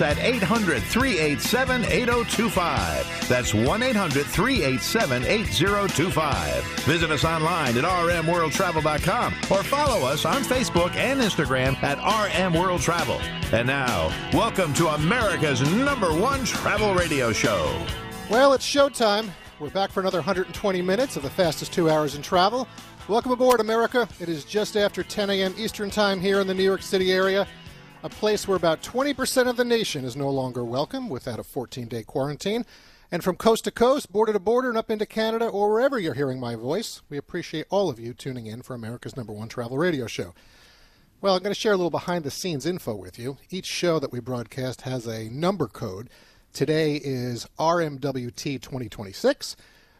At 800 387 8025. That's 1 800 387 8025. Visit us online at rmworldtravel.com or follow us on Facebook and Instagram at RM World Travel. And now, welcome to America's number one travel radio show. Well, it's showtime. We're back for another 120 minutes of the fastest two hours in travel. Welcome aboard, America. It is just after 10 a.m. Eastern Time here in the New York City area, a place where about 20% of the nation is no longer welcome without a 14 day quarantine. And from coast to coast, border to border, and up into Canada, or wherever you're hearing my voice, we appreciate all of you tuning in for America's number one travel radio show. Well, I'm going to share a little behind the scenes info with you. Each show that we broadcast has a number code. Today is RMWT 2026,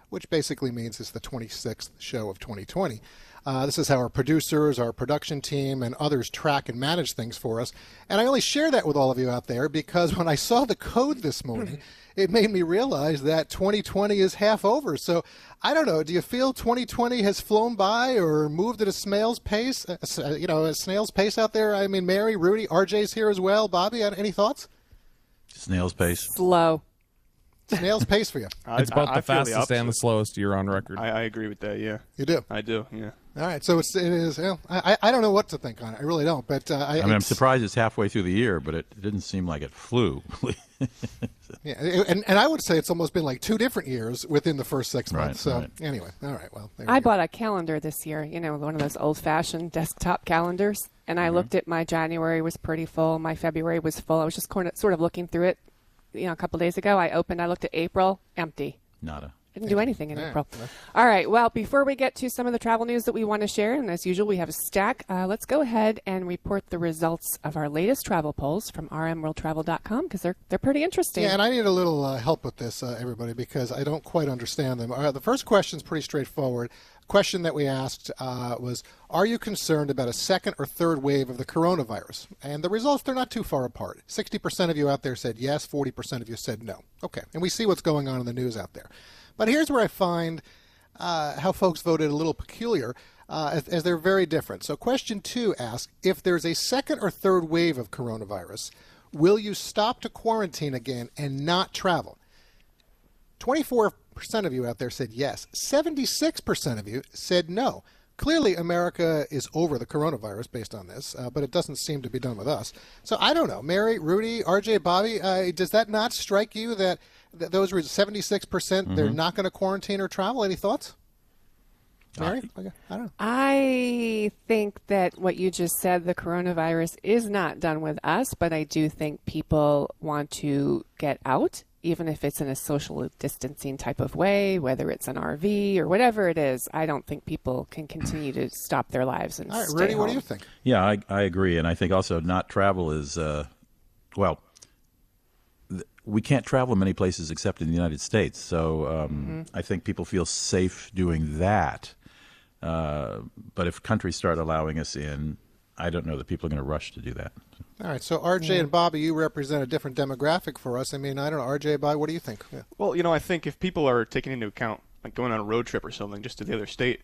which basically means it's the 26th show of 2020. Uh, this is how our producers, our production team, and others track and manage things for us. And I only share that with all of you out there because when I saw the code this morning, it made me realize that 2020 is half over. So I don't know. Do you feel 2020 has flown by or moved at a snail's pace? Uh, uh, you know, a snail's pace out there. I mean, Mary, Rudy, RJ's here as well. Bobby, uh, any thoughts? Snail's pace. Slow. Snail's pace for you. I- It's about I- the I feel fastest and the opposite. slowest year on record. I, I agree with that. Yeah, You do. I do. Yeah. All right. So it's it is. You know, I I I don't know what to think on it. I really don't. But uh, I, I mean, I'm surprised it's halfway through the year, but it, it didn't seem like it flew. Yeah, and and I would say it's almost been like two different years within the first six months. Right, months. So right. anyway, all right. Well, there we I go. bought a calendar this year, you know, one of those old fashioned desktop calendars. And I looked at my January was pretty full. My February was full. I was just sort of looking through it, you know, a couple days ago. I opened, I looked at April, empty. Nada. Didn't do anything in Yeah, April. All right. Well, before we get to some of the travel news that we want to share, and as usual, we have a stack, uh, let's go ahead and report the results of our latest travel polls from rmworldtravel.com because they're, they're pretty interesting. Yeah, and I need a little uh, help with this, uh, everybody, because I don't quite understand them. Uh, the first question is pretty straightforward. Question that we asked uh, was, "Are you concerned about a second or third wave of the coronavirus?" And the results they're not too far apart. Sixty percent of you out there said yes. Forty percent of you said no. Okay, and we see what's going on in the news out there. But here's where I find uh, how folks voted a little peculiar, uh, as, as they're very different. So, question two asks if there's a second or third wave of coronavirus, will you stop to quarantine again and not travel? 24% of you out there said yes. 76% of you said no. Clearly, America is over the coronavirus based on this, uh, but it doesn't seem to be done with us. So I don't know. Mary, Rudy, RJ, Bobby, uh, does that not strike you that, that those were 76% they're not going to quarantine or travel? Any thoughts? Mary? Okay. I don't know. I think that what you just said, the coronavirus is not done with us, but I do think people want to get out, even if it's in a social distancing type of way, whether it's an RV or whatever it is. I don't think people can continue to stop their lives and All right, stay Rudy, what do you think? Yeah, I, I agree, and I think also not travel is uh, well. Th- We can't travel many places except in the United States, so um, I think people feel safe doing that. Uh, but if countries start allowing us in, I don't know that people are going to rush to do that. All right, so RJ and Bobby, you represent a different demographic for us. I mean, I don't know. RJ, Bobby, what do you think? Yeah. Well, you know, I think if people are taking into account like going on a road trip or something just to the other state,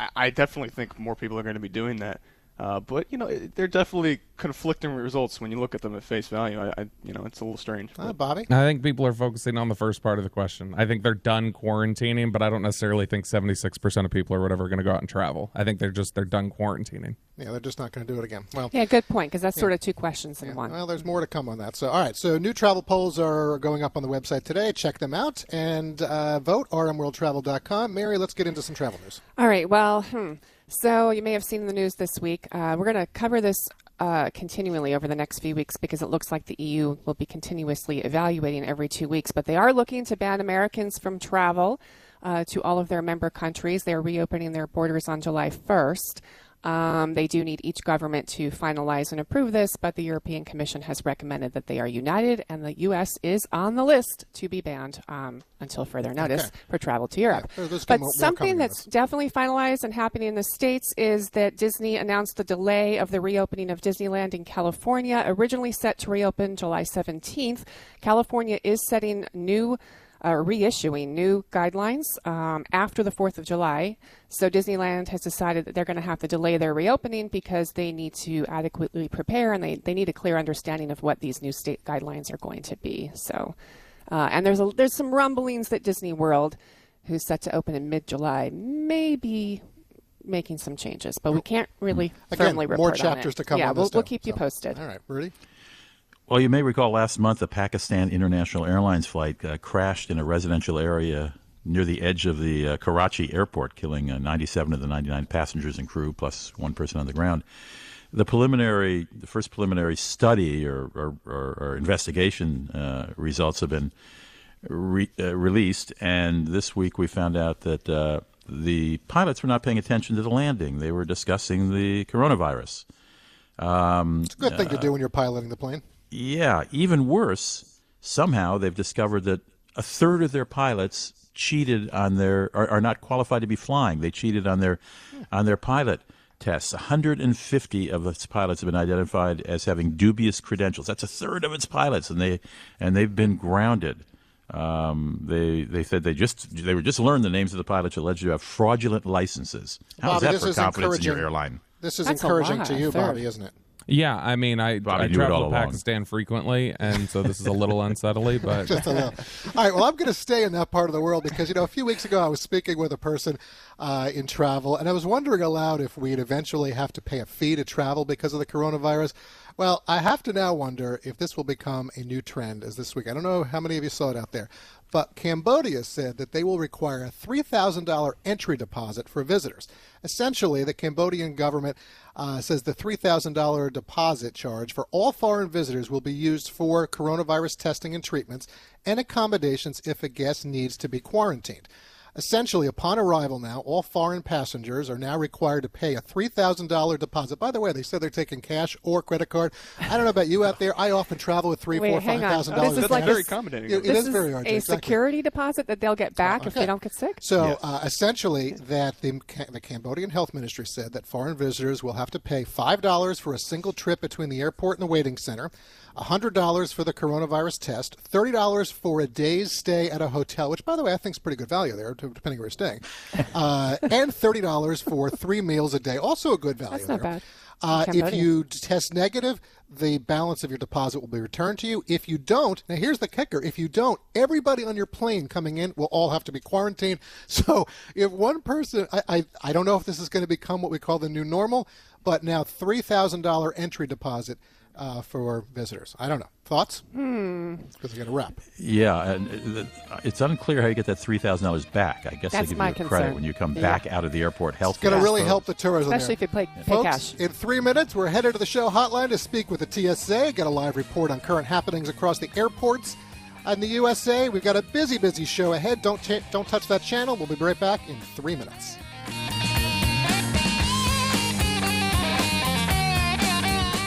I, I definitely think more people are going to be doing that. Uh, but you know, it, they're definitely conflicting results when you look at them at face value. I, I you know, it's a little strange. Uh, Bobby? I think people are focusing on the first part of the question. I think they're done quarantining, but I don't necessarily think 76% of people or whatever are going to go out and travel. I think they're just they're done quarantining. Yeah, they're just not going to do it again. Well, Yeah, good point, because that's sort of two questions in one. Well, there's more to come on that. So, all right. So, new travel polls are going up on the website today. Check them out and uh, vote. rmworldtravel.com. Mary, let's get into some travel news. All right. Well, hmm. So you may have seen the news this week. Uh, we're going to cover this uh, continually over the next few weeks because it looks like the EU will be continuously evaluating every two weeks. But they are looking to ban Americans from travel uh, to all of their member countries. They're reopening their borders on July 1st. Um, they do need each government to finalize and approve this, but the European Commission has recommended that they are united, and the U.S. is on the list to be banned um, until further notice Okay. for travel to Europe. Yeah, but more- more something coming, that's definitely finalized and happening in the States is that Disney announced the delay of the reopening of Disneyland in California, originally set to reopen July 17th. California is setting new uh, reissuing new guidelines um, after the 4th of July. So Disneyland has decided that they're going to have to delay their reopening because they need to adequately prepare and they, they need a clear understanding of what these new state guidelines are going to be. So, uh, and there's a, there's some rumblings that Disney World, who's set to open in mid-July, may be making some changes, but we can't really Again, firmly report more on chapters it. to come Yeah, on we'll, this. we'll keep you posted. All right, Rudy. Well, you may recall last month a Pakistan International Airlines flight uh, crashed in a residential area near the edge of the uh, Karachi airport, killing uh, 97 of the 99 passengers and crew, plus one person on the ground. The preliminary, the first preliminary study or, or, or, or investigation uh, results have been re- uh, released, and this week we found out that uh, the pilots were not paying attention to the landing. They were discussing the coronavirus. It's a good thing to do when you're piloting the plane. Yeah, even worse, somehow they've discovered that a third of their pilots cheated on their are, are not qualified to be flying. They cheated on their on their pilot tests. 150 of its pilots have been identified as having dubious credentials. That's a third of its pilots, and they and they've been grounded. Um, they they said they just they were just learned the names of the pilots alleged to have fraudulent licenses. How is Bobby, that this for is confidence in your airline? This is That's encouraging to you, third. Bobby, isn't it? Yeah, I mean, I, Bobby I travel all to along. Pakistan frequently, and so this is a little unsettling, but Just a little. All right. Well, I'm going to stay in that part of the world because you know a few weeks ago I was speaking with a person uh, in travel, and I was wondering aloud if we'd eventually have to pay a fee to travel because of the coronavirus. Well, I have to now wonder if this will become a new trend as this week. I don't know how many of you saw it out there, but Cambodia said that they will require a $3,000 entry deposit for visitors. Essentially, the Cambodian government uh, says the $3,000 deposit charge for all foreign visitors will be used for coronavirus testing and treatments and accommodations if a guest needs to be quarantined. Essentially, upon arrival now, all foreign passengers are now required to pay a $3,000 deposit. By the way, they said they're taking cash or credit card. I don't know about you out there. I often travel with three, Wait, four, hang five on. thousand This dollars. is like very a- accommodating. It- it this is very a exactly. security deposit that they'll get back if Okay. they don't get sick. So Yes. uh, essentially, that the, the Cambodian Health Ministry said that foreign visitors will have to pay five dollars for a single trip between the airport and the waiting center, hundred dollars for the coronavirus test, thirty dollars for a day's stay at a hotel, which, by the way, I think is pretty good value there, depending where you're staying, uh, and thirty dollars for three meals a day, also a good value. That's not there. bad. Uh, if you test negative, the balance of your deposit will be returned to you. If you don't, now here's the kicker: if you don't, everybody on your plane coming in will all have to be quarantined. So if one person, I, I, I don't know if this is going to become what we call the new normal, but now three thousand dollar entry deposit uh, for visitors. I don't know thoughts because I got to wrap. Yeah, and uh, it's unclear how you get that three thousand dollars back. I guess That's they give my you a credit concern. when you come Yeah. back out of the airport. Health It's Going to care. really help the tourism, Especially there. if you pay, pay Folks, cash. in three minutes, we're headed to the show hotline to speak with the TSA, get a live report on current happenings across the airports in the USA. We've got a busy, busy show ahead. Don't ch- don't touch that channel. We'll be right back in three minutes.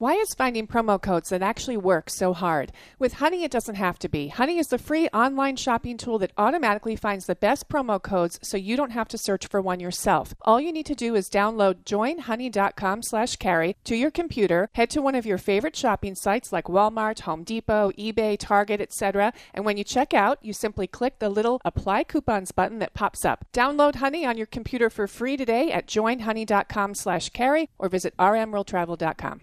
Why is finding promo codes that actually work so hard? With Honey, it doesn't have to be. Honey is the free online shopping tool that automatically finds the best promo codes so you don't have to search for one yourself. All you need to do is download joinhoney.com slash carey to your computer, head to one of your favorite shopping sites like Walmart, Home Depot, eBay, Target, etc. And when you check out, you simply click the little apply coupons button that pops up. Download Honey on your computer for free today at joinhoney.com slash carey or visit rmworldtravel.com.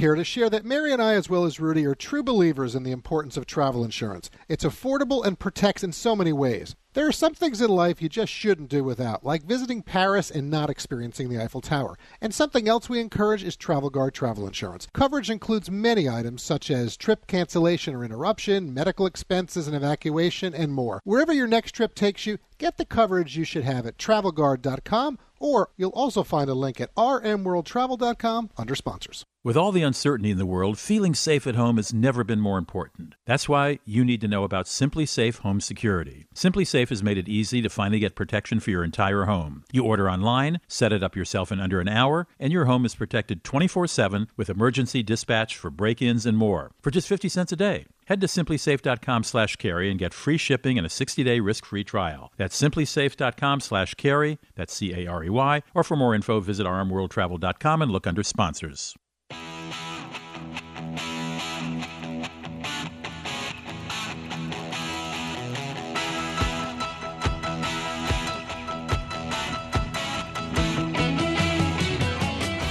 here to share that Mary and I, as well as Rudy, are true believers in the importance of travel insurance. It's affordable and protects in so many ways. There are some things in life you just shouldn't do without, like visiting Paris and not experiencing the Eiffel Tower. And something else we encourage is Travel Guard travel insurance. Coverage includes many items such as trip cancellation or interruption, medical expenses and evacuation, and more. Wherever your next trip takes you, get the coverage you should have at travelguard.com or you'll also find a link at rmworldtravel.com under sponsors. With all the uncertainty in the world, feeling safe at home has never been more important. That's why you need to know about SimpliSafe Home Security. SimpliSafe has made it easy to finally get protection for your entire home. You order online, set it up yourself in under an hour, and your home is protected 24 7 with emergency dispatch for break ins and more for just 50 cents a day. Head to simplisafe.com slash carey and get free shipping and a 60-day risk-free trial. That's simplisafe.com slash carey, that's C-A-R-E-Y, or for more info, visit rmworldtravel.com and look under sponsors.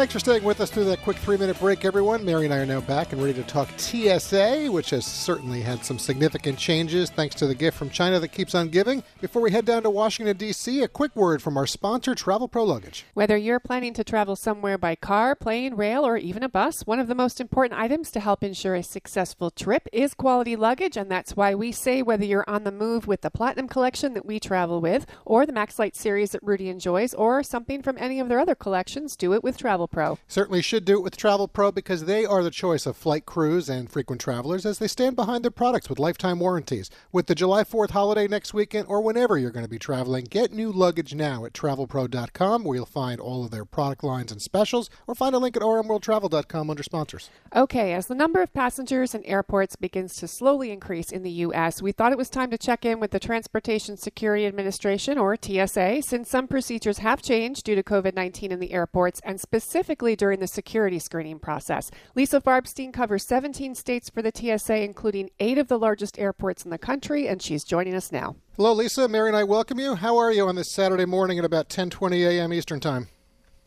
Thanks for staying with us through that quick three minute break, everyone. Mary and I are now back and ready to talk TSA, which has certainly had some significant changes thanks to the gift from China that keeps on giving. Before we head down to Washington, D.C., a quick word from our sponsor, Travel Pro Luggage. Whether you're planning to travel somewhere by car, plane, rail, or even a bus, one of the most important items to help ensure a successful trip is quality luggage, and that's why we say whether you're on the move with the Platinum Collection that we travel with, or the Maxlite series that Rudy enjoys, or something from any of their other collections, do it with Travel Pro. Certainly should do it with Travel Pro because they are the choice of flight crews and frequent travelers as they stand behind their products with lifetime warranties. With the July 4th holiday next weekend or whenever you're going to be traveling, get new luggage now at travelpro.com where you'll find all of their product lines and specials or find a link at rmworldtravel.com under sponsors. Okay, as the number of passengers in airports begins to slowly increase in the U.S., we thought it was time to check in with the Transportation Security Administration, or TSA, since some procedures have changed due to COVID 19 in the airports and specifically during the security screening process. Lisa Farbstein covers 17 states for the TSA, including eight of the largest airports in the country, and she's joining us now. Hello, Lisa. Mary and I welcome you. How are you on this Saturday morning at about 10:20 a.m. Eastern Time?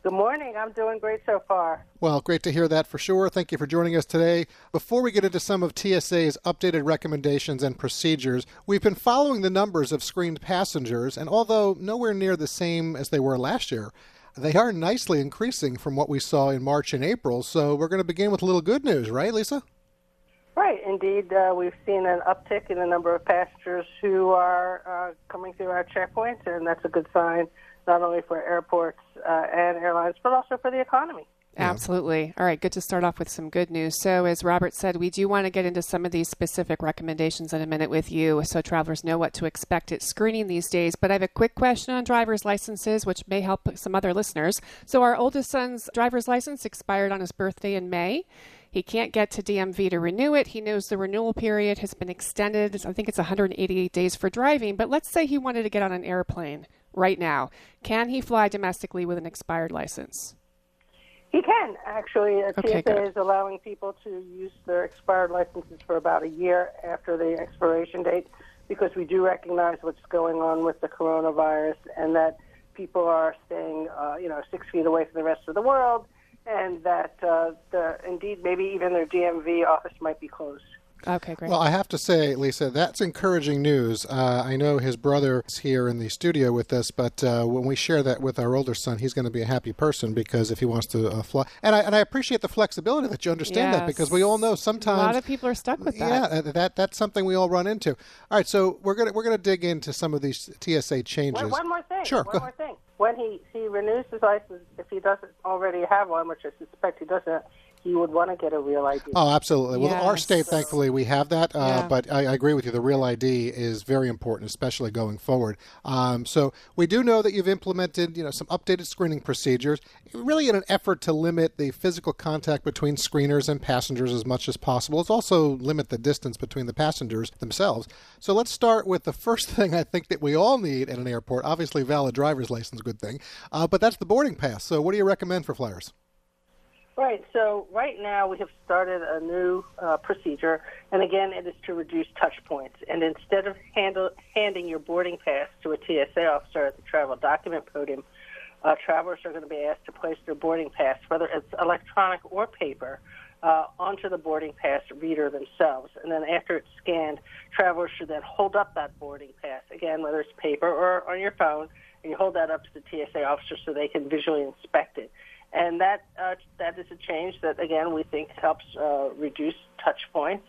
Good morning. I'm doing great so far. Well, great to hear that for sure. Thank you for joining us today. Before we get into some of TSA's updated recommendations and procedures, we've been following the numbers of screened passengers, and although nowhere near the same as they were last year, they are nicely increasing from what we saw in March and April. So we're going to begin with a little good news, right, Lisa? Right. Indeed, uh, we've seen an uptick in the number of passengers who are uh, coming through our checkpoints, and that's a good sign not only for airports uh, and airlines, but also for the economy. Absolutely. All right, good to start off with some good news. So, as Robert said, we do want to get into some of these specific recommendations in a minute with you so travelers know what to expect at screening these days. But I have a quick question on driver's licenses, which may help some other listeners. So, our oldest son's driver's license expired on his birthday in May. He can't get to DMV to renew it. He knows the renewal period has been extended. I think it's 188 days for driving. But let's say he wanted to get on an airplane right now. Can he fly domestically with an expired license? He can actually. Uh, Okay, TSA good. is allowing people to use their expired licenses for about a year after the expiration date because we do recognize what's going on with the coronavirus and that people are staying, uh, you know, six feet away from the rest of the world, and that uh, the indeed maybe even their DMV office might be closed. Okay, great. Well, I have to say, Lisa, that's encouraging news. Uh, I know his brother is here in the studio with us, but uh, when we share that with our older son, he's going to be a happy person because if he wants to uh, fly, and I and I appreciate the flexibility that you understand that because we all know sometimes a lot of people are stuck with that. Yeah, that that's something we all run into. All right, so we're gonna we're gonna dig into some of these TSA changes. One, one more thing. Sure. One go more thing. When he he renews his license, if he doesn't already have one, which I suspect he doesn't, he would want to get a real ID. Oh, absolutely. Well, our Yes. state, thankfully, we have that. Uh, Yeah. But I, I agree with you. The real ID is very important, especially going forward. Um, so we do know that you've implemented, you know, some updated screening procedures, really in an effort to limit the physical contact between screeners and passengers as much as possible. It's also limit the distance between the passengers themselves. So let's start with the first thing I think that we all need at an airport. Obviously, valid driver's license, good thing. Uh, but that's the boarding pass. So what do you recommend for flyers? Right. So right now we have started a new uh, procedure, and again, it is to reduce touch points. And instead of handle, handing your boarding pass to a TSA officer at the travel document podium, uh, travelers are going to be asked to place their boarding pass, whether it's electronic or paper, uh, onto the boarding pass reader themselves. And then after it's scanned, travelers should then hold up that boarding pass, again, whether it's paper or on your phone, and you hold that up to the TSA officer so they can visually inspect it and that uh, that is a change that again we think helps uh, reduce touch points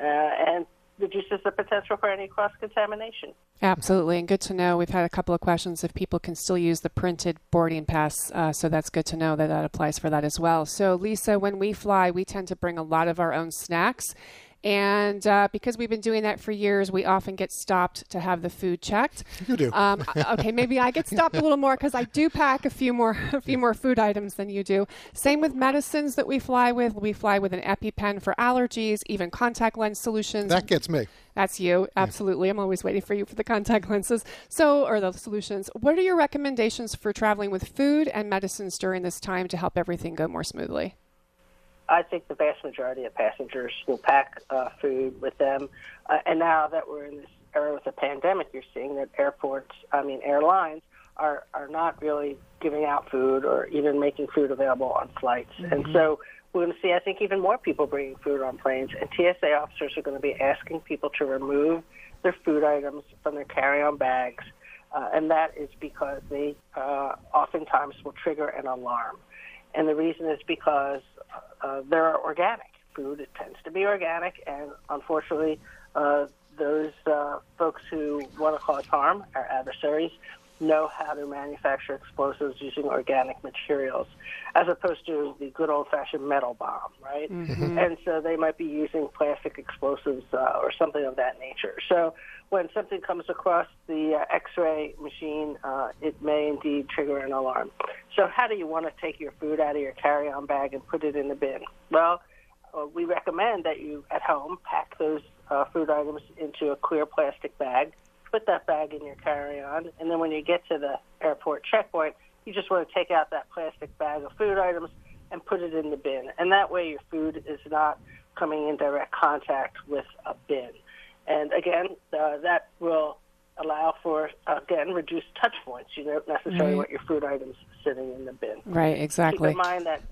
uh, and reduces the potential for any cross contamination. Absolutely, and good to know. We've had a couple of questions if people can still use the printed boarding pass, uh, so that's good to know that that applies for that as well. So, Lisa, when we fly, we tend to bring a lot of our own snacks. And uh, because we've been doing that for years, we often get stopped to have the food checked. You do. Um, okay, maybe I get stopped a little more because I do pack a few more a few more food items than you do. Same with medicines that we fly with. We fly with an EpiPen for allergies, even contact lens solutions. That gets me. That's you, absolutely. I'm always waiting for you for the contact lenses. So, or the solutions. What are your recommendations for traveling with food and medicines during this time to help everything go more smoothly? I think the vast majority of passengers will pack uh, food with them. Uh, and now that we're in this era with the pandemic, you're seeing that airports, I mean airlines, are are not really giving out food or even making food available on flights. Mm-hmm. And so we're going to see, I think, even more people bringing food on planes. And TSA officers are going to be asking people to remove their food items from their carry-on bags. Uh, and that is because they uh, oftentimes will trigger an alarm. And the reason is because uh, they're organic. Food it tends to be organic, and unfortunately, uh, those uh, folks who want to cause harm, our adversaries, know how to manufacture explosives using organic materials, as opposed to the good old-fashioned metal bomb, right? Mm-hmm. And so they might be using plastic explosives uh, or something of that nature. So when something comes across the uh, X-ray machine, uh, it may indeed trigger an alarm. So how do you want to take your food out of your carry-on bag and put it in the bin? Well, uh, we recommend that you at home pack those uh, food items into a clear plastic bag, put that bag in your carry-on, and then when you get to the airport checkpoint, you just want to take out that plastic bag of food items and put it in the bin. And that way your food is not coming in direct contact with a bin. And again, uh, that will allow for again reduced touch points. You don't necessarily right. want your food items sitting in the bin. Right. Exactly. Keep in mind that.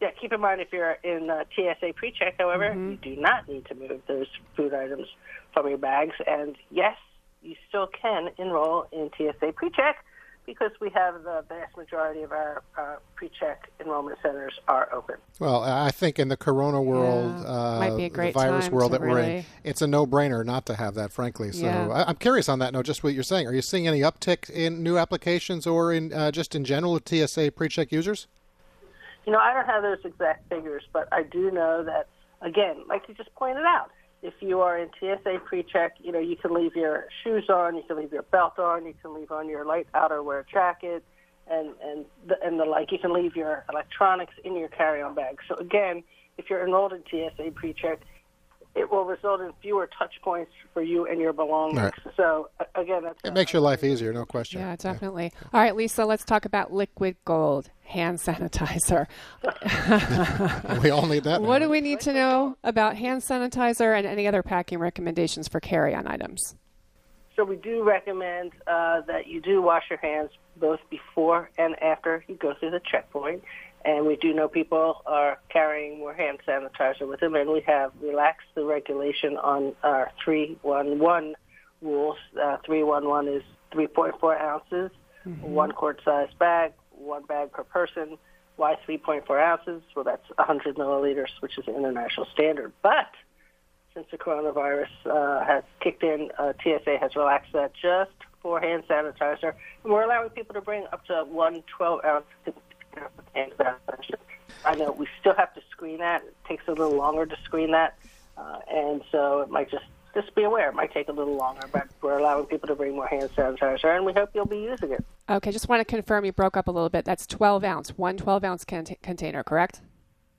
Yeah, keep in mind if you're in uh, TSA pre-check, however, mm-hmm. you do not need to move those food items from your bags. And yes, you still can enroll in TSA pre-check because we have the vast majority of our uh, pre-check enrollment centers are open. Well, I think in the corona world, yeah. uh, the virus world that really... we're in, it's a no-brainer not to have that, frankly. So yeah. I, am curious on that note, just what you're saying. Are you seeing any uptick in new applications or in uh, just in general with TSA pre-check users? You know, I don't have those exact figures, but I do know that, again, like you just pointed out, if you are in TSA pre-check, you know, you can leave your shoes on, you can leave your belt on, you can leave on your light outerwear jacket, and and the, and the like. You can leave your electronics in your carry-on bag. So again, if you're enrolled in TSA pre-check, it will result in fewer touch points for you and your belongings. Right. So again, it makes your life easier, no question. Yeah, definitely. Yeah. All right, Lisa, let's talk about liquid gold hand sanitizer. we all need that. What do we need to know about hand sanitizer and any other packing recommendations for carry-on items? So we do recommend uh, that you do wash your hands both before and after you go through the checkpoint. And we do know people are carrying more hand sanitizer with them, and we have relaxed the regulation on our 311 rules. Uh, 311 is 3.4 ounces, mm-hmm. one quart size bag, one bag per person. Why 3.4 ounces? Well, that's 100 milliliters, which is the international standard. But since the coronavirus uh, has kicked in, uh, TSA has relaxed that just for hand sanitizer, and we're allowing people to bring up to one 12 ounce I know we still have to screen that. It takes a little longer to screen that, uh, and so it might just just be aware. It might take a little longer, but we're allowing people to bring more hand sanitizer, and we hope you'll be using it. Okay, just want to confirm you broke up a little bit. That's 12 ounce, one 12 ounce container, correct?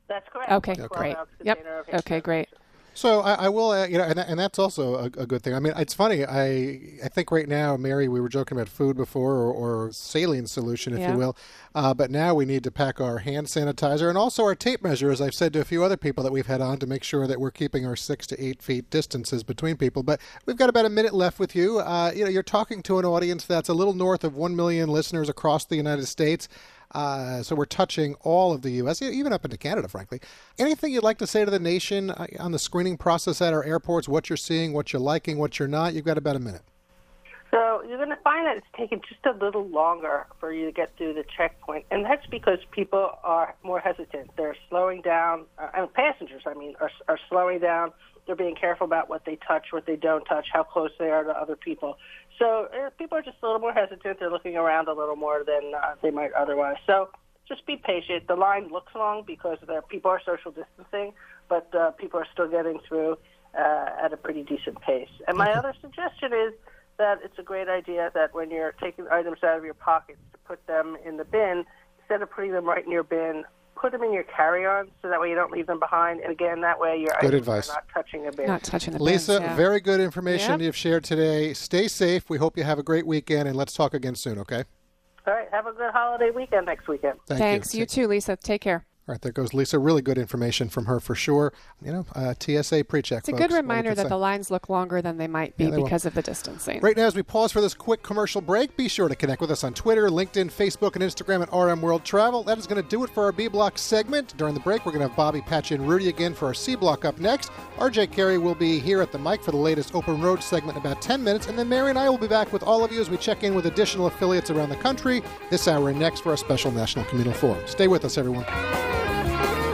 That's correct. Okay, great. Yep. Okay, great. So I, I will, uh, you know, and, and that's also a, a, good thing. I mean, it's funny. I I think right now, Mary, we were joking about food before, or, or saline solution, if Yeah. you will. Uh, but now we need to pack our hand sanitizer and also our tape measure, as I've said to a few other people that we've had on, to make sure that we're keeping our six to eight feet distances between people. But we've got about a minute left with you. Uh, you know, you're talking to an audience that's a little north of one million listeners across the United States. Uh, so we're touching all of the U.S., even up into Canada, frankly. Anything you'd like to say to the nation uh, on the screening process at our airports? What you're seeing, what you're liking, what you're not? You've got about a minute. So you're going to find that it's taken just a little longer for you to get through the checkpoint, and that's because people are more hesitant. They're slowing down, uh, and passengers, I mean, are, are slowing down. They're being careful about what they touch, what they don't touch, how close they are to other people. So uh, people are just a little more hesitant. They're looking around a little more than uh, they might otherwise. So just be patient. The line looks long because the people are social distancing, but uh, people are still getting through uh, at a pretty decent pace. And my other suggestion is that it's a great idea that when you're taking items out of your pockets to put them in the bin, instead of putting them right in your bin, put them in your carry-on so that way you don't leave them behind. And again, that way your Good items advice. are not touching a bin. Not touching the Lisa, bins, yeah. very good information Yep. you've shared today. Stay safe. We hope you have a great weekend, and let's talk again soon, okay? All right, have a good holiday weekend next weekend. Thank Thanks. you. You too, Lisa. Take care. All right, there goes Lisa. Really good information from her for sure. You know, uh, TSA pre-check. It's a good reminder that say. the lines look longer than they might be Yeah, they will. because of the distancing. Right now, as we pause for this quick commercial break, be sure to connect with us on Twitter, LinkedIn, Facebook, and Instagram at RM World Travel. That is going to do it for our B Block segment. During the break, we're going to have Bobby, Patch, and Rudy again for our C Block up next. RJ Carey will be here at the mic for the latest Open Road segment in about 10 minutes, and then Mary and I will be back with all of you as we check in with additional affiliates around the country this hour and next for our special National Communal Forum. Stay with us, everyone.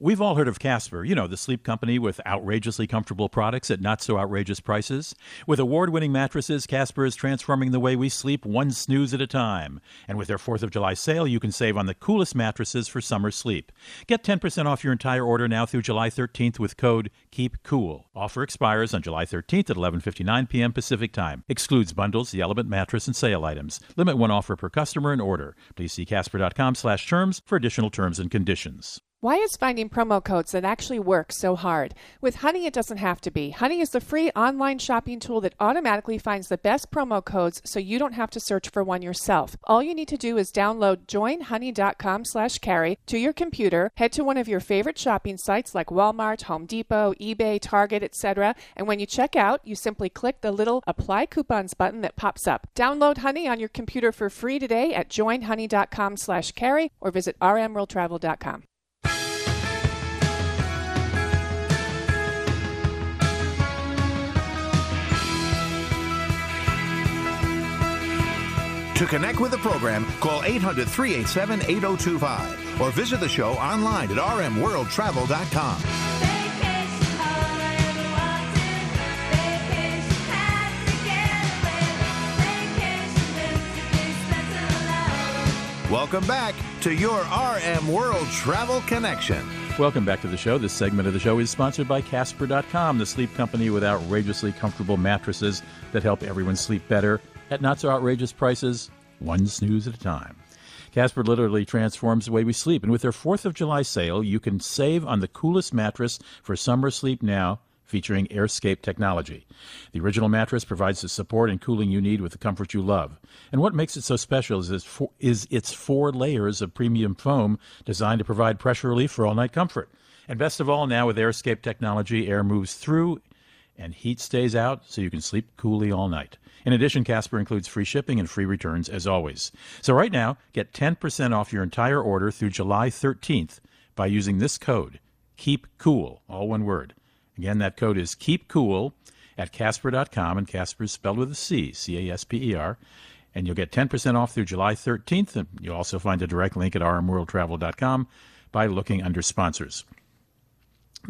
We've all heard of Casper, you know, the sleep company with outrageously comfortable products at not so outrageous prices. With award winning mattresses, Casper is transforming the way we sleep one snooze at a time. And with their 4th of July sale, you can save on the coolest mattresses for summer sleep. Get 10% off your entire order now through July 13th with code KEEPCOOL. Offer expires on July 13th at 11:59 p.m. Pacific Time. Excludes bundles, the Element mattress, and sale items. Limit one offer per customer and order. Please see casper.com/terms for additional terms and conditions. Why is finding promo codes that actually work so hard? With Honey, it doesn't have to be. Honey is the free online shopping tool that automatically finds the best promo codes so you don't have to search for one yourself. All you need to do is download joinhoney.com slash carey to your computer, head to one of your favorite shopping sites like Walmart, Home Depot, eBay, Target, etc. And when you check out, you simply click the little apply coupons button that pops up. Download Honey on your computer for free today at joinhoney.com slash carey or visit rmworldtravel.com. To connect with the program, call 800 387 8025 or visit the show online at rmworldtravel.com. Welcome back to your RM World Travel Connection. Welcome back to the show. This segment of the show is sponsored by Casper.com, the sleep company with outrageously comfortable mattresses that help everyone sleep better at not so outrageous prices, one snooze at a time. Casper literally transforms the way we sleep, and with their 4th of July sale, you can save on the coolest mattress for summer sleep now featuring Airscape technology. The original mattress provides the support and cooling you need with the comfort you love. And what makes it so special is its four, is its four layers of premium foam designed to provide pressure relief for all night comfort. And best of all, now with Airscape technology, air moves through and heat stays out so you can sleep coolly all night. In addition, Casper includes free shipping and free returns as always. So right now, get 10% off your entire order through July 13th by using this code, Keep Cool, all one word. Again, that code is Keep Cool at Casper.com, and Casper is spelled with a C, C A S P E R. And you'll get 10% off through July 13th. And you'll also find a direct link at rmworldtravel.com by looking under sponsors.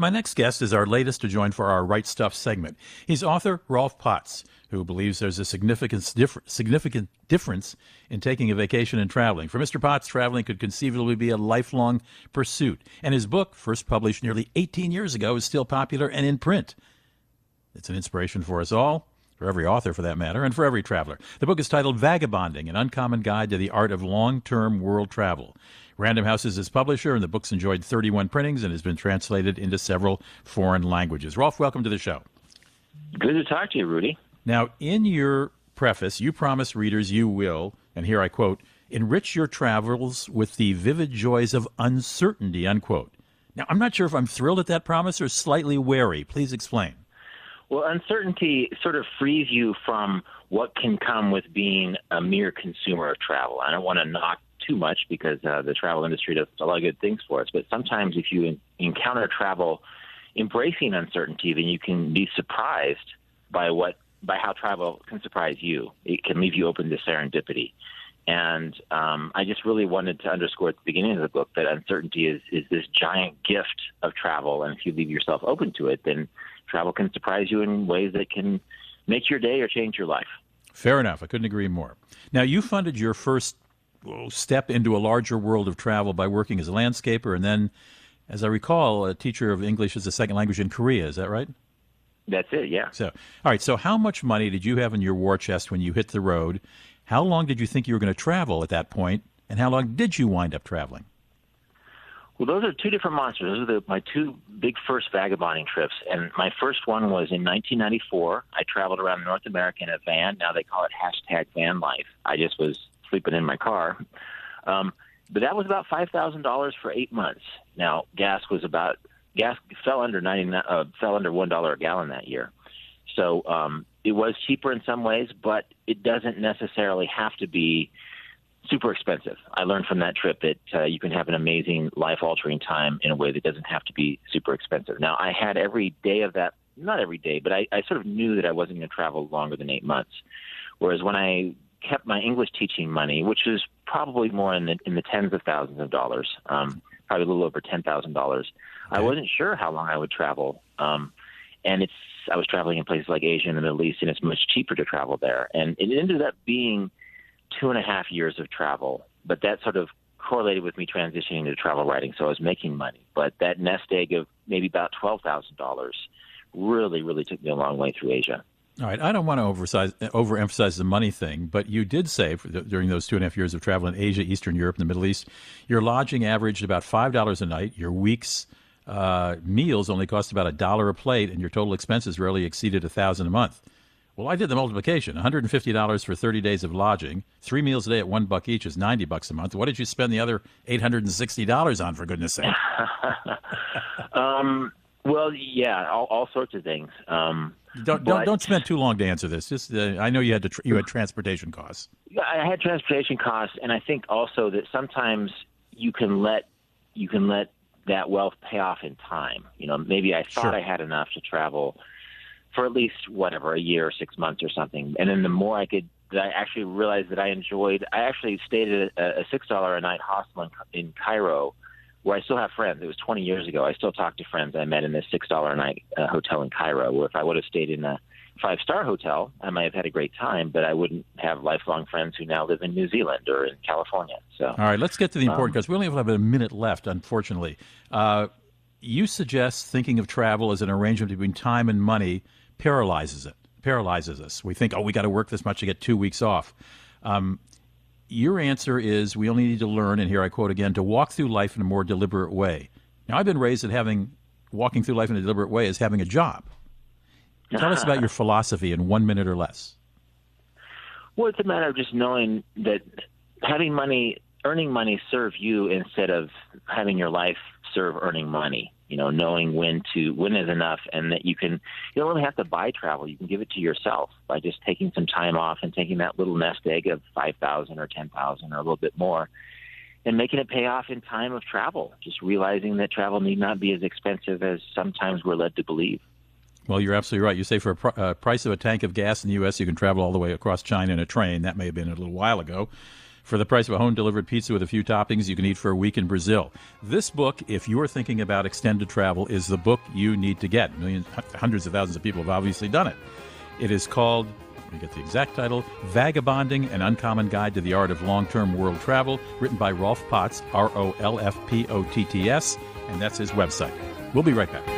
My next guest is our latest to join for our Write Stuff segment. He's author Rolf Potts, who believes there's a significant, differ- significant difference in taking a vacation and traveling. For Mr. Potts, traveling could conceivably be a lifelong pursuit, and his book, first published nearly 18 years ago, is still popular and in print. It's an inspiration for us all. for every author for that matter, and for every traveler. The book is titled Vagabonding An Uncommon Guide to the Art of Long Term World Travel. Random House is its publisher, and the book's enjoyed 31 printings and has been translated into several foreign languages. Rolf, welcome to the show. Good to talk to you, Rudy. Now, in your preface, you promise readers you will, and here I quote, enrich your travels with the vivid joys of uncertainty, unquote. Now, I'm not sure if I'm thrilled at that promise or slightly wary. Please explain. Well, uncertainty sort of frees you from what can come with being a mere consumer of travel. I don't want to knock too much because uh, the travel industry does a lot of good things for us. But sometimes, if you in- encounter travel embracing uncertainty, then you can be surprised by what by how travel can surprise you. It can leave you open to serendipity. And um, I just really wanted to underscore at the beginning of the book that uncertainty is, is this giant gift of travel. And if you leave yourself open to it, then travel can surprise you in ways that can make your day or change your life. Fair enough. I couldn't agree more. Now, you funded your first step into a larger world of travel by working as a landscaper and then, as I recall, a teacher of English as a second language in Korea. Is that right? That's it, yeah. So, all right. So, how much money did you have in your war chest when you hit the road? How long did you think you were going to travel at that point, and how long did you wind up traveling? Well, those are two different monsters. Those are the, my two big first vagabonding trips. And my first one was in 1994. I traveled around North America in a van. Now they call it hashtag van life. I just was sleeping in my car. Um, but that was about five thousand dollars for eight months. Now gas was about gas fell under ninety uh, fell under one dollar a gallon that year. So um, it was cheaper in some ways, but it doesn't necessarily have to be super expensive. I learned from that trip that uh, you can have an amazing life altering time in a way that doesn't have to be super expensive. Now, I had every day of that, not every day, but I, I sort of knew that I wasn't going to travel longer than eight months. Whereas when I kept my English teaching money, which was probably more in the in the tens of thousands of dollars, um, probably a little over ten thousand dollars, I wasn't sure how long I would travel. Um, and it's I was traveling in places like Asia and the Middle East, and it's much cheaper to travel there. And it ended up being two and a half years of travel, but that sort of correlated with me transitioning to travel writing, so I was making money. But that nest egg of maybe about twelve thousand dollars really, really took me a long way through Asia. All right, I don't want to oversize, overemphasize the money thing, but you did say during those two and a half years of travel in Asia, Eastern Europe, and the Middle East, your lodging averaged about five dollars a night. Your week's uh, meals only cost about a dollar a plate, and your total expenses rarely exceeded a thousand a month. Well, I did the multiplication: one hundred and fifty dollars for thirty days of lodging, three meals a day at one buck each is ninety bucks a month. What did you spend the other eight hundred and sixty dollars on? For goodness' sake. um, well, yeah, all, all sorts of things. Um, don't, don't don't spend too long to answer this. Just uh, I know you had to tr- you had transportation costs. I had transportation costs, and I think also that sometimes you can let you can let that wealth pay off in time. You know, maybe I thought Sure. I had enough to travel for at least whatever a year or six months or something, and then the more I could, that I actually realized that I enjoyed. I actually stayed at a, a six dollar a night hostel in, in Cairo, where I still have friends. It was 20 years ago. I still talk to friends I met in this six dollar a night uh, hotel in Cairo. Where if I would have stayed in a five star hotel, I might have had a great time, but I wouldn't have lifelong friends who now live in New Zealand or in California. So. All right, let's get to the important Um, we only have a minute left, unfortunately. Uh, you suggest thinking of travel as an arrangement between time and money paralyzes it, paralyzes us. We think, oh, we got to work this much to get two weeks off. Um, your answer is we only need to learn, and here I quote again, to walk through life in a more deliberate way. Now, I've been raised that having walking through life in a deliberate way is having a job. Tell us about your philosophy in one minute or less. Well, it's a matter of just knowing that having money, earning money, serve you instead of having your life serve earning money. You know, knowing when to when is enough, and that you can you don't really have to buy travel. You can give it to yourself by just taking some time off and taking that little nest egg of five thousand or ten thousand or a little bit more, and making it pay off in time of travel. Just realizing that travel need not be as expensive as sometimes we're led to believe. Well, you're absolutely right. You say for a pr- uh, price of a tank of gas in the U.S., you can travel all the way across China in a train. That may have been a little while ago. For the price of a home delivered pizza with a few toppings, you can eat for a week in Brazil. This book, if you're thinking about extended travel, is the book you need to get. Millions, hundreds of thousands of people have obviously done it. It is called, let me get the exact title Vagabonding An Uncommon Guide to the Art of Long Term World Travel, written by Rolf Potts, R O L F P O T T S, and that's his website. We'll be right back.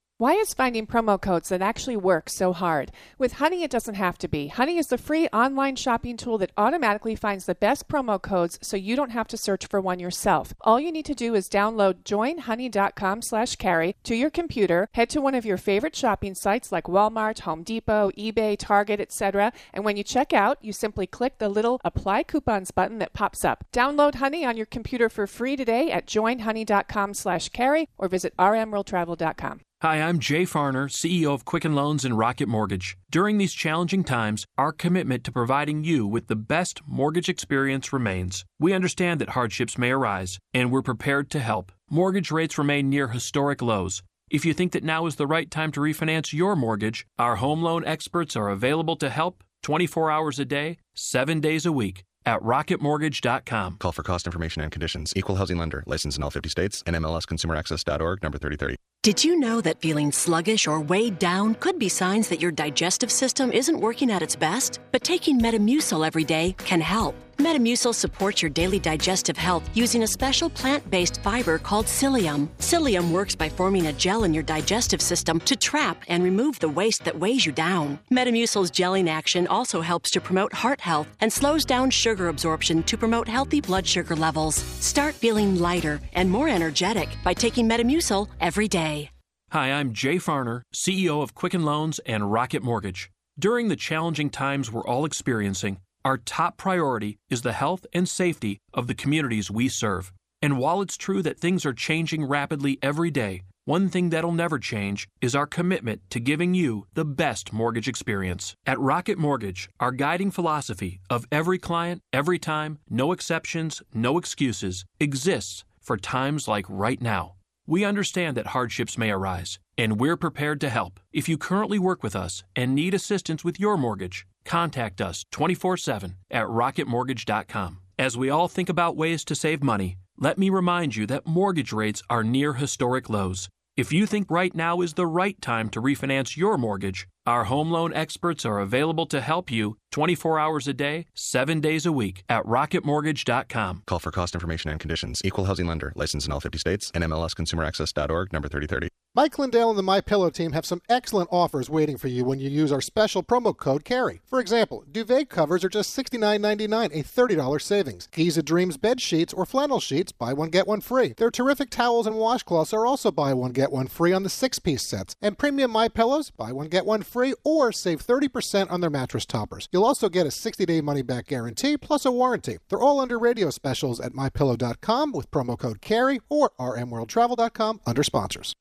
Why is finding promo codes that actually work so hard? With Honey, it doesn't have to be. Honey is the free online shopping tool that automatically finds the best promo codes so you don't have to search for one yourself. All you need to do is download joinhoney.com slash carey to your computer, head to one of your favorite shopping sites like Walmart, Home Depot, eBay, Target, etc. And when you check out, you simply click the little apply coupons button that pops up. Download Honey on your computer for free today at joinhoney.com slash carey or visit rmworldtravel.com. Hi, I'm Jay Farner, CEO of Quicken Loans and Rocket Mortgage. During these challenging times, our commitment to providing you with the best mortgage experience remains. We understand that hardships may arise, and we're prepared to help. Mortgage rates remain near historic lows. If you think that now is the right time to refinance your mortgage, our home loan experts are available to help 24 hours a day, 7 days a week at rocketmortgage.com. Call for cost information and conditions. Equal housing lender. Licensed in all 50 states. And nmlsconsumeraccess.org number 3030. Did you know that feeling sluggish or weighed down could be signs that your digestive system isn't working at its best? But taking Metamucil every day can help. Metamucil supports your daily digestive health using a special plant based fiber called psyllium. Psyllium works by forming a gel in your digestive system to trap and remove the waste that weighs you down. Metamucil's gelling action also helps to promote heart health and slows down sugar absorption to promote healthy blood sugar levels. Start feeling lighter and more energetic by taking Metamucil every day. Hi, I'm Jay Farner, CEO of Quicken Loans and Rocket Mortgage. During the challenging times we're all experiencing, our top priority is the health and safety of the communities we serve. And while it's true that things are changing rapidly every day, one thing that'll never change is our commitment to giving you the best mortgage experience. At Rocket Mortgage, our guiding philosophy of every client, every time, no exceptions, no excuses exists for times like right now. We understand that hardships may arise, and we're prepared to help. If you currently work with us and need assistance with your mortgage, contact us 24 7 at rocketmortgage.com. As we all think about ways to save money, let me remind you that mortgage rates are near historic lows. If you think right now is the right time to refinance your mortgage, our home loan experts are available to help you 24 hours a day, 7 days a week at rocketmortgage.com. Call for cost information and conditions. Equal housing lender. Licensed in all 50 states. NMLSconsumeraccess.org number 3030. Mike Lindell and the My Pillow team have some excellent offers waiting for you when you use our special promo code CAREY. For example, duvet covers are just $69.99, a $30 savings. Giza Dreams bed sheets or flannel sheets, buy one get one free. Their terrific towels and washcloths are also buy one get one free on the six-piece sets. And premium My Pillows, buy one get one free or save 30% on their mattress toppers. You'll also get a 60-day money-back guarantee plus a warranty. They're all under radio specials at mypillow.com with promo code CAREY or rmworldtravel.com under sponsors.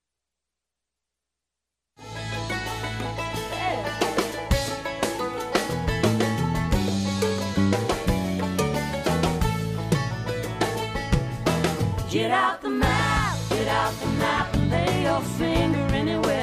Get out the map, get out the map, and lay your finger anywhere.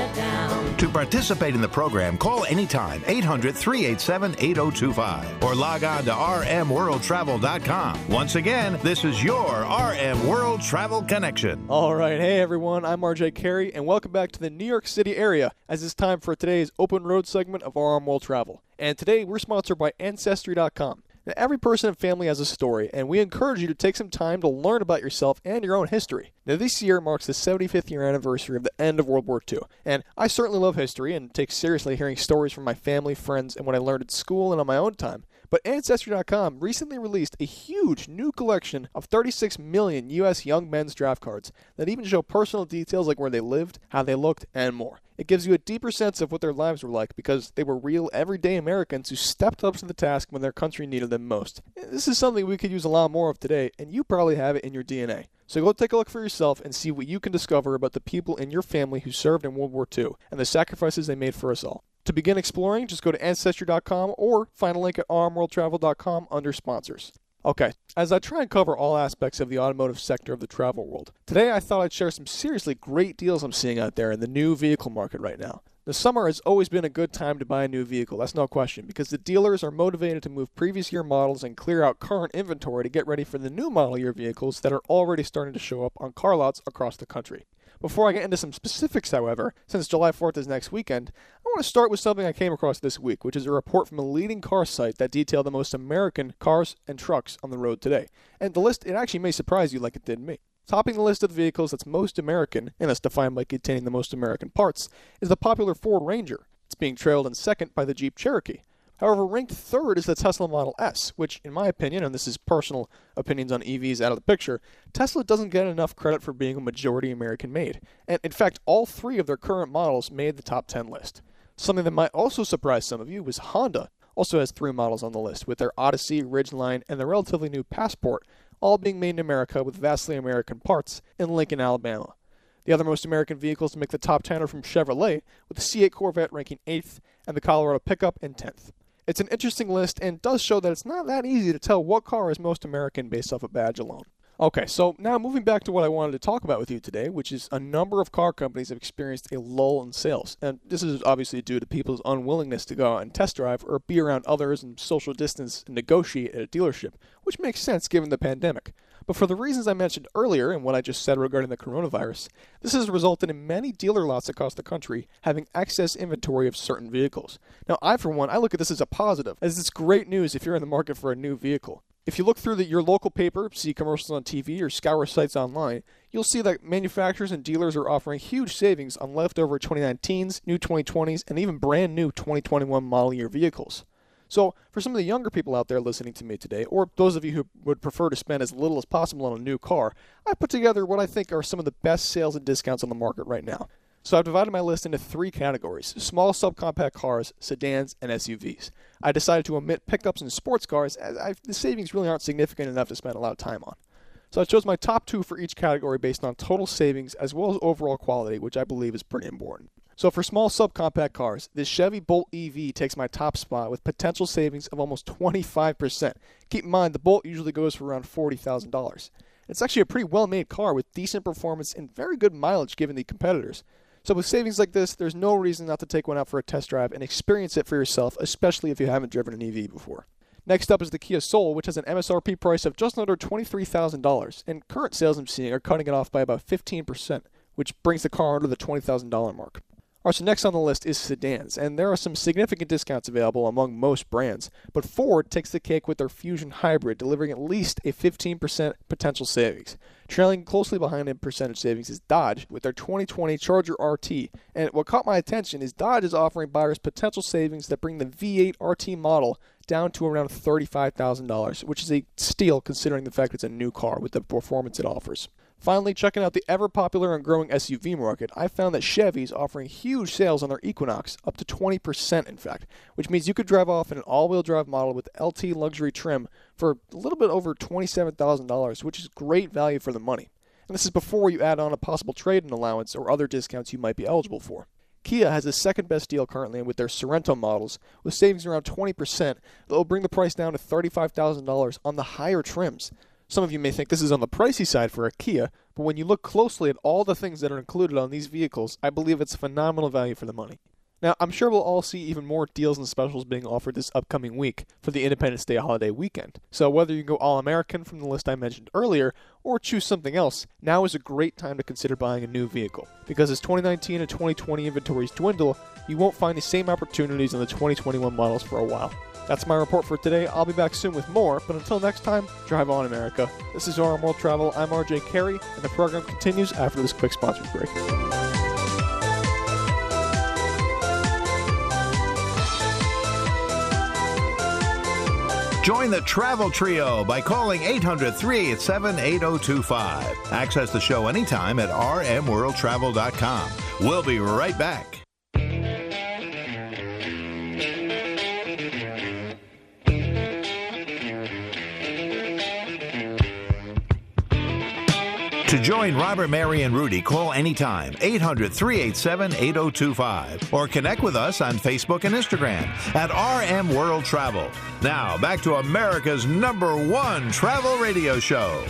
To participate in the program, call anytime 800 387 8025 or log on to rmworldtravel.com. Once again, this is your RM World Travel Connection. All right, hey everyone, I'm RJ Carey, and welcome back to the New York City area as it's time for today's open road segment of RM World Travel. And today we're sponsored by Ancestry.com. Every person and family has a story, and we encourage you to take some time to learn about yourself and your own history. Now, this year marks the 75th year anniversary of the end of World War II, and I certainly love history and take seriously hearing stories from my family, friends, and what I learned at school and on my own time. But Ancestry.com recently released a huge new collection of 36 million U.S. young men's draft cards that even show personal details like where they lived, how they looked, and more. It gives you a deeper sense of what their lives were like because they were real, everyday Americans who stepped up to the task when their country needed them most. This is something we could use a lot more of today, and you probably have it in your DNA. So go take a look for yourself and see what you can discover about the people in your family who served in World War II and the sacrifices they made for us all. To begin exploring, just go to Ancestry.com or find a link at rmworldtravel.com under sponsors. Okay, as I try and cover all aspects of the automotive sector of the travel world, today I thought I'd share some seriously great deals I'm seeing out there in the new vehicle market right now. The summer has always been a good time to buy a new vehicle, that's no question, because the dealers are motivated to move previous year models and clear out current inventory to get ready for the new model year vehicles that are already starting to show up on car lots across the country. Before I get into some specifics, however, since July 4th is next weekend, I want to start with something I came across this week, which is a report from a leading car site that detailed the most American cars and trucks on the road today. And the list, it actually may surprise you like it did me. Topping the list of vehicles that's most American, and that's defined by containing the most American parts, is the popular Ford Ranger. It's being trailed in second by the Jeep Cherokee. However, ranked third is the Tesla Model S, which, in my opinion, and this is personal opinions on EVs out of the picture, Tesla doesn't get enough credit for being a majority American made. And in fact, all three of their current models made the top 10 list. Something that might also surprise some of you was Honda also has three models on the list, with their Odyssey, Ridgeline, and their relatively new Passport, all being made in America with vastly American parts in Lincoln, Alabama. The other most American vehicles to make the top 10 are from Chevrolet, with the C8 Corvette ranking 8th and the Colorado pickup in 10th. It's an interesting list and does show that it's not that easy to tell what car is most American based off a badge alone. Okay, so now moving back to what I wanted to talk about with you today, which is a number of car companies have experienced a lull in sales. And this is obviously due to people's unwillingness to go out and test drive or be around others and social distance and negotiate at a dealership, which makes sense given the pandemic. But for the reasons I mentioned earlier and what I just said regarding the coronavirus, this has resulted in many dealer lots across the country having excess inventory of certain vehicles. Now, I, for one, I look at this as a positive, as it's great news if you're in the market for a new vehicle. If you look through the, your local paper, see commercials on TV, or scour sites online, you'll see that manufacturers and dealers are offering huge savings on leftover 2019s, new 2020s, and even brand new 2021 model year vehicles. So, for some of the younger people out there listening to me today, or those of you who would prefer to spend as little as possible on a new car, I put together what I think are some of the best sales and discounts on the market right now. So I've divided my list into three categories small subcompact cars, sedans, and SUVs. I decided to omit pickups and sports cars as I, the savings really aren't significant enough to spend a lot of time on. So I chose my top two for each category based on total savings as well as overall quality, which I believe is pretty important. So for small subcompact cars, this Chevy Bolt EV takes my top spot with potential savings of almost 25%. Keep in mind, the Bolt usually goes for around $40,000. It's actually a pretty well made car with decent performance and very good mileage given the competitors. So with savings like this, there's no reason not to take one out for a test drive and experience it for yourself, especially if you haven't driven an EV before. Next up is the Kia Soul, which has an MSRP price of just under $23,000, and current sales I'm seeing are cutting it off by about 15%, which brings the car under the $20,000 mark. Alright, so next on the list is sedans, and there are some significant discounts available among most brands, but Ford takes the cake with their Fusion Hybrid, delivering at least a 15% potential savings. Trailing closely behind in percentage savings is Dodge with their 2020 Charger RT, and what caught my attention is Dodge is offering buyers potential savings that bring the V8 RT model down to around $35,000, which is a steal considering the fact it's a new car with the performance it offers. Finally, checking out the ever popular and growing SUV market, I found that Chevy's offering huge sales on their Equinox, up to 20% in fact, which means you could drive off in an all wheel drive model with LT luxury trim for a little bit over $27,000, which is great value for the money. And this is before you add on a possible trade in allowance or other discounts you might be eligible for. Kia has the second best deal currently with their Sorento models, with savings around 20%. that will bring the price down to $35,000 on the higher trims. Some of you may think this is on the pricey side for a Kia, but when you look closely at all the things that are included on these vehicles, I believe it's a phenomenal value for the money. Now, I'm sure we'll all see even more deals and specials being offered this upcoming week for the Independence Day holiday weekend. So, whether you go all American from the list I mentioned earlier or choose something else, now is a great time to consider buying a new vehicle. Because as 2019 and 2020 inventories dwindle, you won't find the same opportunities in the 2021 models for a while. That's my report for today. I'll be back soon with more, but until next time, drive on, America. This is RM World Travel. I'm RJ Carey, and the program continues after this quick sponsor break. Join the Travel Trio by calling 800 387 8025. Access the show anytime at rmworldtravel.com. We'll be right back. To join Robert, Mary, and Rudy, call anytime 800 387 8025 or connect with us on Facebook and Instagram at RM World Travel. Now, back to America's number one travel radio show.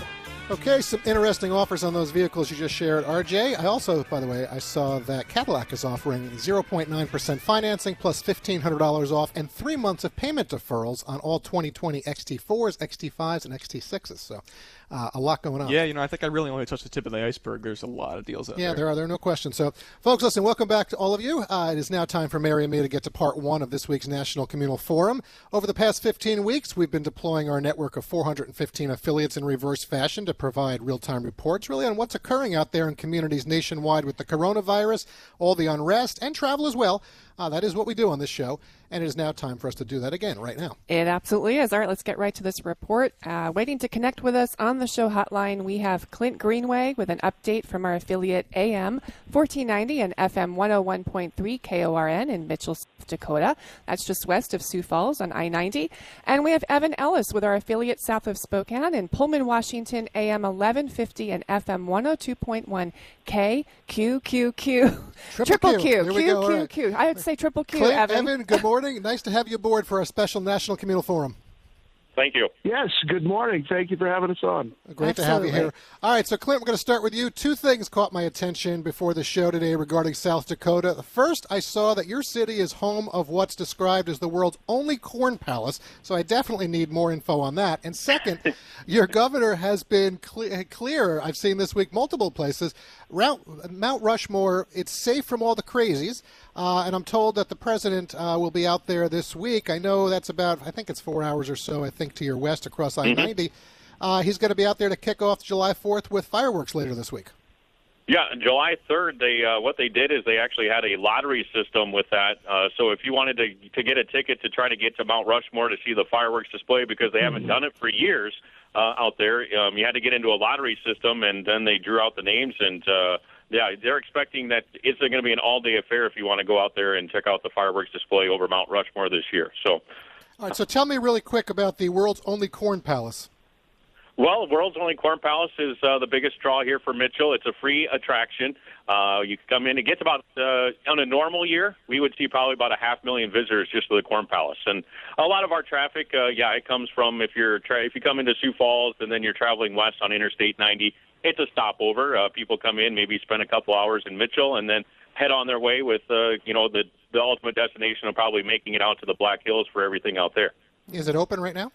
Okay, some interesting offers on those vehicles you just shared, RJ. I also, by the way, I saw that Cadillac is offering 0.9% financing plus $1,500 off and three months of payment deferrals on all 2020 XT4s, XT5s, and XT6s. So Uh, a lot going on. Yeah, you know, I think I really only touched the tip of the iceberg. There's a lot of deals out Yeah, there. Yeah, there are. There are no questions. So, folks, listen, welcome back to all of you. Uh, it is now time for Mary and me to get to part one of this week's National Communal Forum. Over the past 15 weeks, we've been deploying our network of 415 affiliates in reverse fashion to provide real time reports, really, on what's occurring out there in communities nationwide with the coronavirus, all the unrest, and travel as well. Uh, that is what we do on this show, and it is now time for us to do that again right now. It absolutely is. All right, let's get right to this report. Uh, waiting to connect with us on the show hotline, we have Clint Greenway with an update from our affiliate AM 1490 and FM 101.3 KORN in Mitchell, South Dakota. That's just west of Sioux Falls on I 90. And we have Evan Ellis with our affiliate south of Spokane in Pullman, Washington, AM 1150 and FM 102.1 KQQQ. Triple Q. Q. Go. All right. QQQ. I would say triple Q, Clint, Evan. Evan, good morning. nice to have you aboard for our special National Communal Forum. Thank you. Yes, good morning. Thank you for having us on. Great to have you here. All right, so Clint, we're going to start with you. Two things caught my attention before the show today regarding South Dakota. The first, I saw that your city is home of what's described as the world's only corn palace, so I definitely need more info on that. And second, your governor has been cle- clear, I've seen this week multiple places, Mount, Mount Rushmore, it's safe from all the crazies. Uh, and I'm told that the president uh, will be out there this week. I know that's about, I think it's four hours or so, I think, to your west across I 90. Uh, he's going to be out there to kick off July 4th with fireworks later this week. Yeah, July 3rd, they uh, what they did is they actually had a lottery system with that. Uh, so if you wanted to to get a ticket to try to get to Mount Rushmore to see the fireworks display because they haven't done it for years uh, out there, um, you had to get into a lottery system, and then they drew out the names and. Uh, yeah, they're expecting that it's going to be an all-day affair if you want to go out there and check out the fireworks display over Mount Rushmore this year. So, All right, so tell me really quick about the world's only corn palace. Well, World's Only Corn Palace is uh, the biggest draw here for Mitchell. It's a free attraction. Uh, you can come in. It gets about uh, on a normal year, we would see probably about a half million visitors just to the Corn Palace, and a lot of our traffic, uh, yeah, it comes from if you're tra- if you come into Sioux Falls and then you're traveling west on Interstate 90. It's a stopover. Uh, people come in, maybe spend a couple hours in Mitchell, and then head on their way with uh, you know the the ultimate destination of probably making it out to the Black Hills for everything out there. Is it open right now?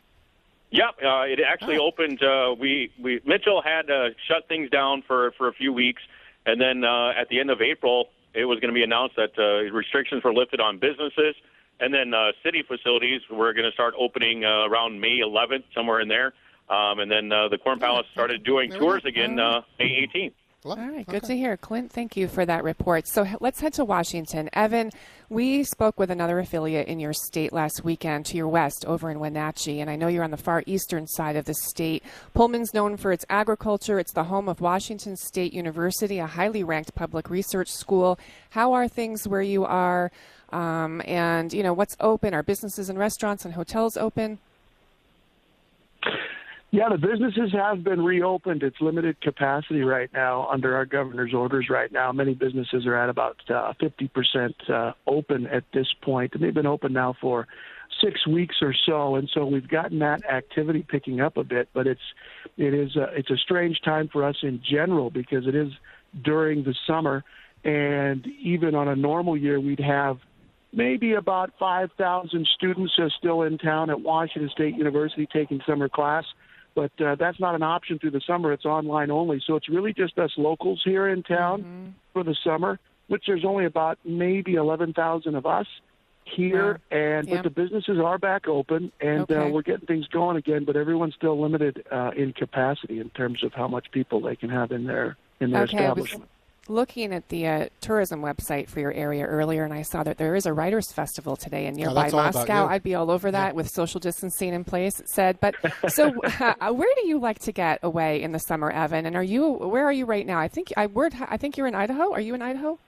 Yep, uh, it actually opened. Uh, we we Mitchell had uh, shut things down for for a few weeks, and then uh, at the end of April, it was going to be announced that uh, restrictions were lifted on businesses, and then uh, city facilities were going to start opening uh, around May 11th, somewhere in there. Um, and then uh, the Corn Palace started doing tours again uh, May 18th. All right, good to hear. Clint, thank you for that report. So let's head to Washington. Evan, we spoke with another affiliate in your state last weekend to your west over in Wenatchee, and I know you're on the far eastern side of the state. Pullman's known for its agriculture. It's the home of Washington State University, a highly ranked public research school. How are things where you are? Um, and, you know, what's open? Are businesses and restaurants and hotels open? Yeah, the businesses have been reopened. It's limited capacity right now under our governor's orders right now. Many businesses are at about uh, 50% uh, open at this point, and they've been open now for six weeks or so. And so we've gotten that activity picking up a bit, but it's it is a, it's a strange time for us in general because it is during the summer, and even on a normal year, we'd have maybe about 5,000 students are still in town at Washington State University taking summer class. But uh, that's not an option through the summer. It's online only. So it's really just us locals here in town for the summer, which there's only about maybe 11,000 of us here. And but the businesses are back open, and uh, we're getting things going again. But everyone's still limited uh, in capacity in terms of how much people they can have in their in their Okay, establishment. Looking at the uh, tourism website for your area earlier, and I saw that there is a writers' festival today in nearby that's all about Moscow. I'd be all over that with social distancing in place. It said, but so uh, where do you like to get away in the summer, Evan? And are you where are you right now? I think I word I think you're in Idaho. Are you in Idaho?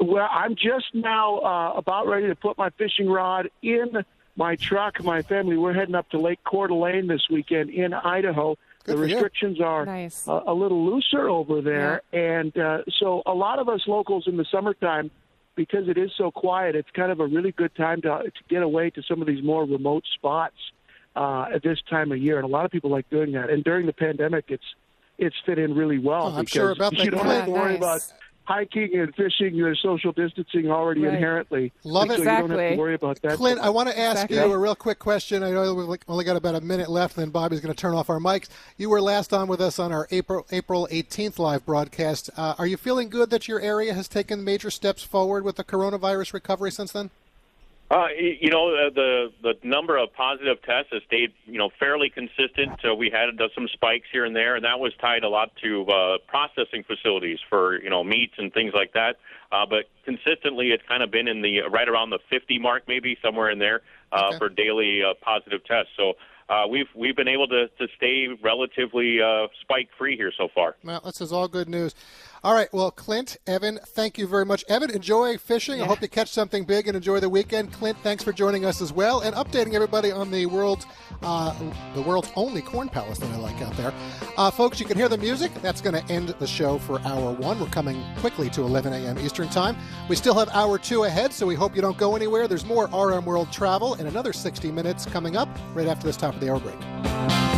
Well, I'm just now uh, about ready to put my fishing rod in my truck. My family, we're heading up to Lake Coeur d'Alene this weekend in Idaho. Good the for you. restrictions are Nice. a, a little looser over there, and uh, so a lot of us locals in the summertime, because it is so quiet, it's kind of a really good time to to get away to some of these more remote spots uh, at this time of year, and a lot of people like doing that. And during the pandemic, it's it's fit in really well Oh, I'm because sure about that. you don't Clint. have to worry Yeah, about nice. Hiking and fishing, there's social distancing already Right. inherently. Love so it. You don't have to worry about that. Clint, I want to ask Exactly. you a real quick question. I know we've only got about a minute left, then Bobby's going to turn off our mics. You were last on with us on our April April 18th live broadcast. Uh, are you feeling good that your area has taken major steps forward with the coronavirus recovery since then? Uh, you know, uh, the the number of positive tests has stayed, you know, fairly consistent. So we had uh, some spikes here and there, and that was tied a lot to uh, processing facilities for, you know, meats and things like that. Uh, but consistently, it's kind of been in the right around the 50 mark, maybe somewhere in there uh, for daily uh, positive tests. So uh, we've we've been able to to stay relatively uh, spike free here so far. Well, this is all good news. All right. Well, Clint, Evan, thank you very much. Evan, enjoy fishing. I hope you catch something big and enjoy the weekend. Clint, thanks for joining us as well and updating everybody on the world, uh, the world's only corn palace that I like out there. Uh, folks, you can hear the music. That's going to end the show for hour one. We're coming quickly to 11 a.m. Eastern Time. We still have hour two ahead, so we hope you don't go anywhere. There's more RM World Travel in another 60 minutes coming up right after this top of the hour break.